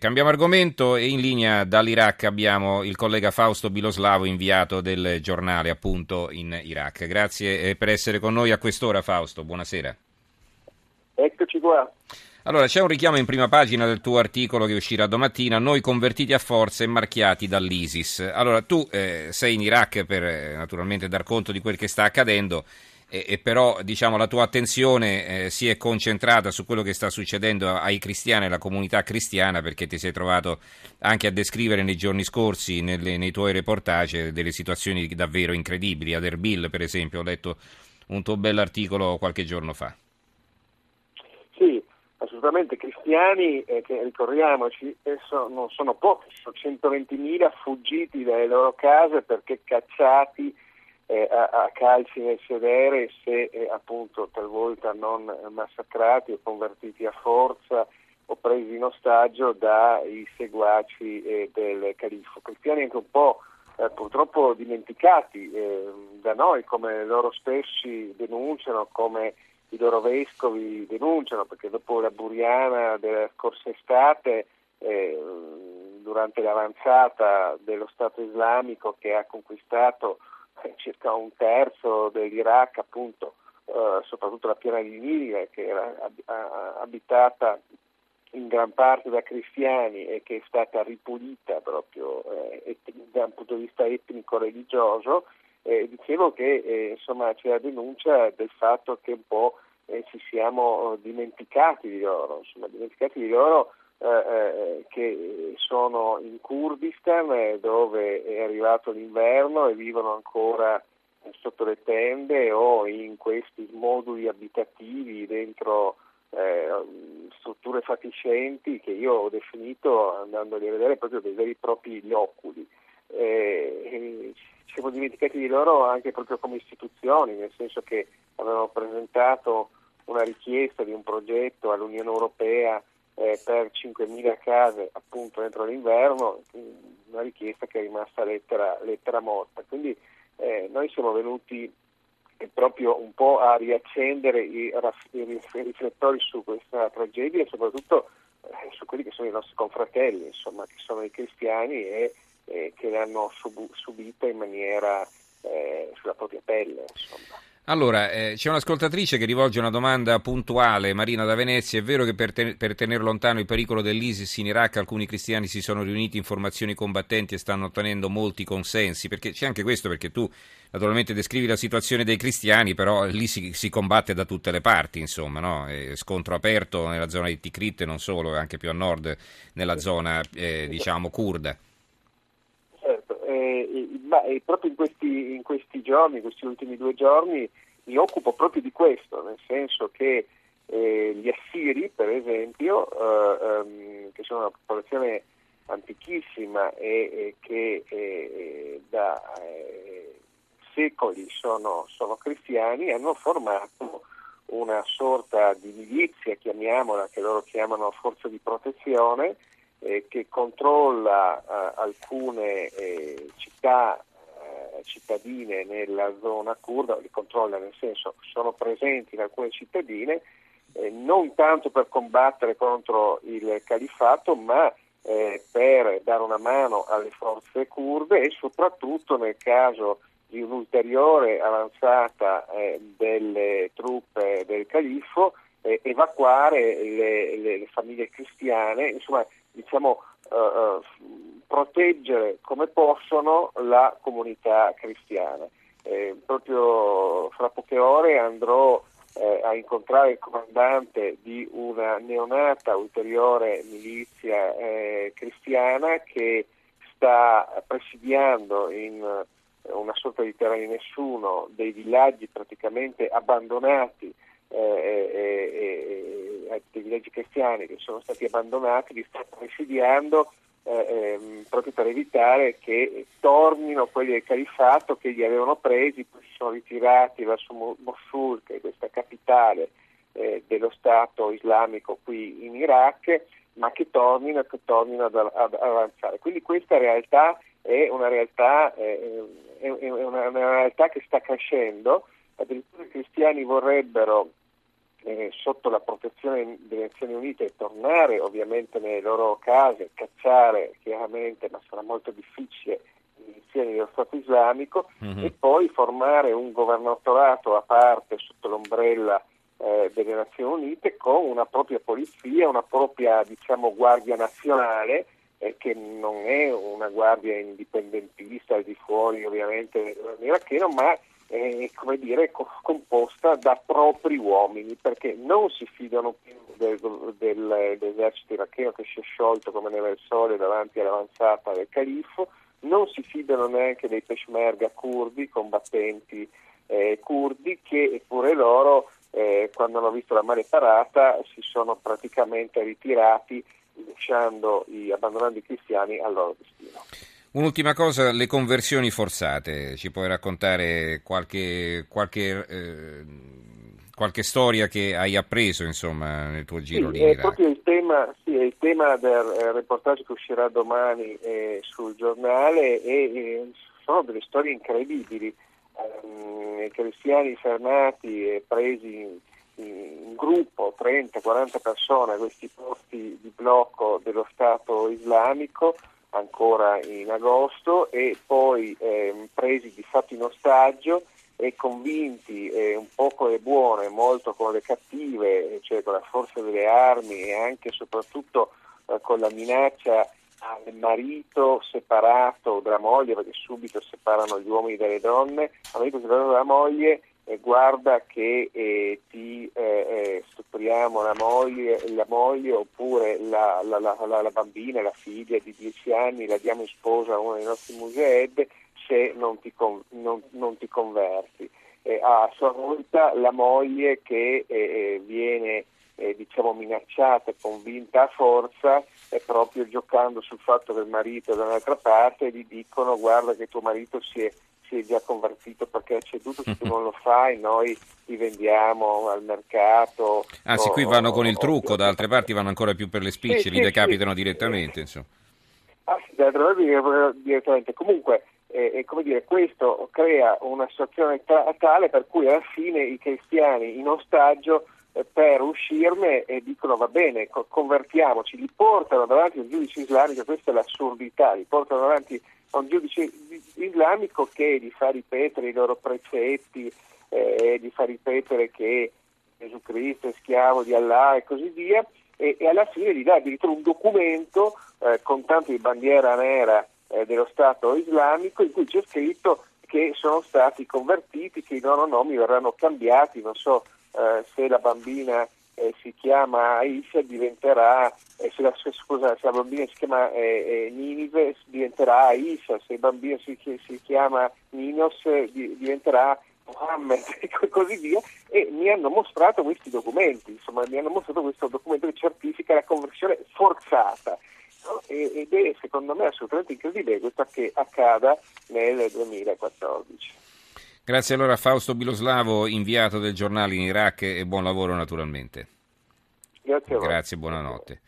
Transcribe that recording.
Cambiamo argomento e in linea dall'Iraq abbiamo il collega Fausto Biloslavo, inviato del giornale appunto in Iraq. Grazie eh, per essere con noi a quest'ora Fausto, buonasera. Eccoci qua. Allora, c'è un richiamo in prima pagina del tuo articolo che uscirà domattina, noi convertiti a forza e marchiati dall'ISIS. Allora, tu eh, sei in Iraq per eh, naturalmente dar conto di quel che sta accadendo e, e però diciamo, la tua attenzione eh, si è concentrata su quello che sta succedendo ai cristiani e alla comunità cristiana perché ti sei trovato anche a descrivere nei giorni scorsi nelle, nei tuoi reportage delle situazioni davvero incredibili. Ad Erbil, per esempio, ho letto un tuo bell'articolo qualche giorno fa. Sì, assolutamente cristiani eh, che ricordiamoci so, non sono pochi, sono 120.000 fuggiti dalle loro case perché cacciati eh, a, a, calci nel sedere se eh, appunto talvolta non massacrati o convertiti a forza o presi in ostaggio dai seguaci eh, del califfo. Cristiani anche un po' eh, purtroppo dimenticati eh, da noi, come loro stessi denunciano, come i loro vescovi denunciano, perché dopo la buriana della scorsa estate eh, durante l'avanzata dello Stato islamico che ha conquistato circa un terzo dell'Iraq, appunto, eh, soprattutto la piana di Ninive, che era abitata in gran parte da cristiani e che è stata ripulita proprio eh, da un punto di vista etnico-religioso, eh, dicevo che eh, insomma, c'è la denuncia del fatto che un po' eh, ci siamo dimenticati di loro, insomma, dimenticati di loro eh, eh, che sono in Kurdistan eh, dove è arrivato l'inverno e vivono ancora sotto le tende o in questi moduli abitativi dentro eh, strutture fatiscenti che io ho definito andandoli a vedere proprio dei veri e propri loculi. Eh, ci siamo dimenticati di loro anche proprio come istituzioni, nel senso che avevano presentato una richiesta di un progetto all'Unione Europea eh, per 5.000 case appunto entro l'inverno, una richiesta che è rimasta lettera, lettera morta. Quindi eh, noi siamo venuti proprio un po' a riaccendere i, i riflettori su questa tragedia e soprattutto eh, su quelli che sono i nostri confratelli, insomma, che sono i cristiani e, e che l'hanno sub- subita in maniera eh, sulla propria pelle. Insomma. Allora, eh, c'è un'ascoltatrice che rivolge una domanda puntuale, Marina da Venezia. È vero che per, ten- per, tenere lontano il pericolo dell'ISIS in Iraq alcuni cristiani si sono riuniti in formazioni combattenti e stanno ottenendo molti consensi? Perché c'è anche questo, perché tu naturalmente descrivi la situazione dei cristiani, però lì si, si combatte da tutte le parti, insomma, no? scontro aperto nella zona di Tikrit e non solo, anche più a nord nella zona, eh, diciamo, kurda. Ma eh, proprio in questi, in questi giorni, questi ultimi due giorni, mi occupo proprio di questo, nel senso che eh, gli assiri, per esempio, eh, ehm, che sono una popolazione antichissima e, e che eh, da eh, secoli sono, sono, cristiani, hanno formato una sorta di milizia, chiamiamola, che loro chiamano forza di protezione, eh, che controlla eh, alcune eh, città eh, cittadine nella zona kurda, li controlla nel senso sono presenti in alcune cittadine, eh, non tanto per combattere contro il califfato, ma eh, per dare una mano alle forze kurde e soprattutto nel caso di un'ulteriore avanzata delle truppe del califfo evacuare le, le, le famiglie cristiane, insomma diciamo, uh, proteggere come possono la comunità cristiana. Eh, proprio fra poche ore andrò eh, a incontrare il comandante di una neonata ulteriore milizia eh, cristiana che sta presidiando in una sorta di terra di nessuno dei villaggi praticamente abbandonati dei villaggi cristiani che sono stati abbandonati, li sta presidiando eh, ehm, proprio per evitare che tornino quelli del califfato che li avevano presi, poi si sono ritirati verso Mosul, che è questa capitale eh, dello Stato islamico qui in Iraq, ma che tornino, che tornino ad, ad, avanzare. Quindi questa realtà è una realtà, eh, è una, una realtà che sta crescendo, addirittura i cristiani vorrebbero eh, sotto la protezione delle Nazioni Unite e tornare ovviamente nelle loro case, cacciare chiaramente, ma sarà molto difficile, i miliziani dello Stato islamico mm-hmm. e poi formare un governatorato a parte sotto l'ombrella eh, delle Nazioni Unite con una propria polizia, una propria diciamo, guardia nazionale eh, che non è una guardia indipendentista al di fuori ovviamente dell'iracheno, ma è come dire, composta da propri uomini, perché non si fidano più del, del, dell'esercito iracheno che si è sciolto come neve al sole davanti all'avanzata del califfo, non si fidano neanche dei peshmerga curdi, combattenti eh, che eppure loro, eh, quando hanno visto la mare parata, si sono praticamente ritirati, lasciando, abbandonando i cristiani al loro destino. Un'ultima cosa, le conversioni forzate, ci puoi raccontare qualche, qualche, eh, qualche storia che hai appreso insomma, nel tuo giro sì, lì in Iraq? Proprio il tema, sì, è il tema del eh, reportage che uscirà domani eh, sul giornale e eh, sono delle storie incredibili. Um, cristiani fermati e presi in, in gruppo, 30-40 persone, a questi posti di blocco dello Stato islamico ancora in agosto e poi eh, presi di fatto in ostaggio e convinti eh, un po' con le buone, molto con le cattive, cioè con la forza delle armi e anche e soprattutto eh, con la minaccia al marito separato dalla moglie, perché subito separano gli uomini dalle donne, al marito separato dalla moglie eh, guarda che eh, ti eh, eh, stupriamo la moglie, la moglie oppure la, la, la, la, bambina, la figlia di 10 anni, la diamo in sposa a uno dei nostri museed se non ti, con, non, non ti converti. a sua volta la moglie che viene diciamo minacciata convinta a forza è proprio giocando sul fatto che il marito è da un'altra parte e gli dicono guarda che tuo marito si è si è già convertito perché è ceduto, se tu non lo fai noi ti vendiamo al mercato. Anzi, o, qui vanno con il trucco, da altre parti vanno ancora più per le spicce, sì, li sì, decapitano sì. direttamente. Insomma. Ah, sì, da altre parti direttamente. Comunque, eh, come dire, questo crea una situazione ta- tale per cui alla fine i cristiani in ostaggio eh, per uscirne e dicono va bene, co- convertiamoci, li portano davanti al giudice islamico, questa è l'assurdità, li portano davanti un giudice islamico che gli fa ripetere i loro precetti, eh, gli fa ripetere che Gesù Cristo è schiavo di Allah e così via, e, e alla fine gli dà addirittura un documento eh, con tanto di bandiera nera eh, dello Stato islamico in cui c'è scritto che sono stati convertiti, che i loro nomi verranno cambiati, non so eh, se la bambina eh, si chiama Aisha diventerà, eh, se, la, scusa, se la bambina si chiama eh, eh Ninive diventerà Aisha, se il bambino si, si chiama Ninos di, diventerà Mohammed e così via e mi hanno mostrato questi documenti, insomma mi hanno mostrato questo documento che certifica la conversione forzata ed è secondo me assolutamente incredibile questo che accada nel 2014. Grazie allora a Fausto Biloslavo, inviato del giornale in Iraq e buon lavoro naturalmente. Grazie a voi. Grazie, buonanotte.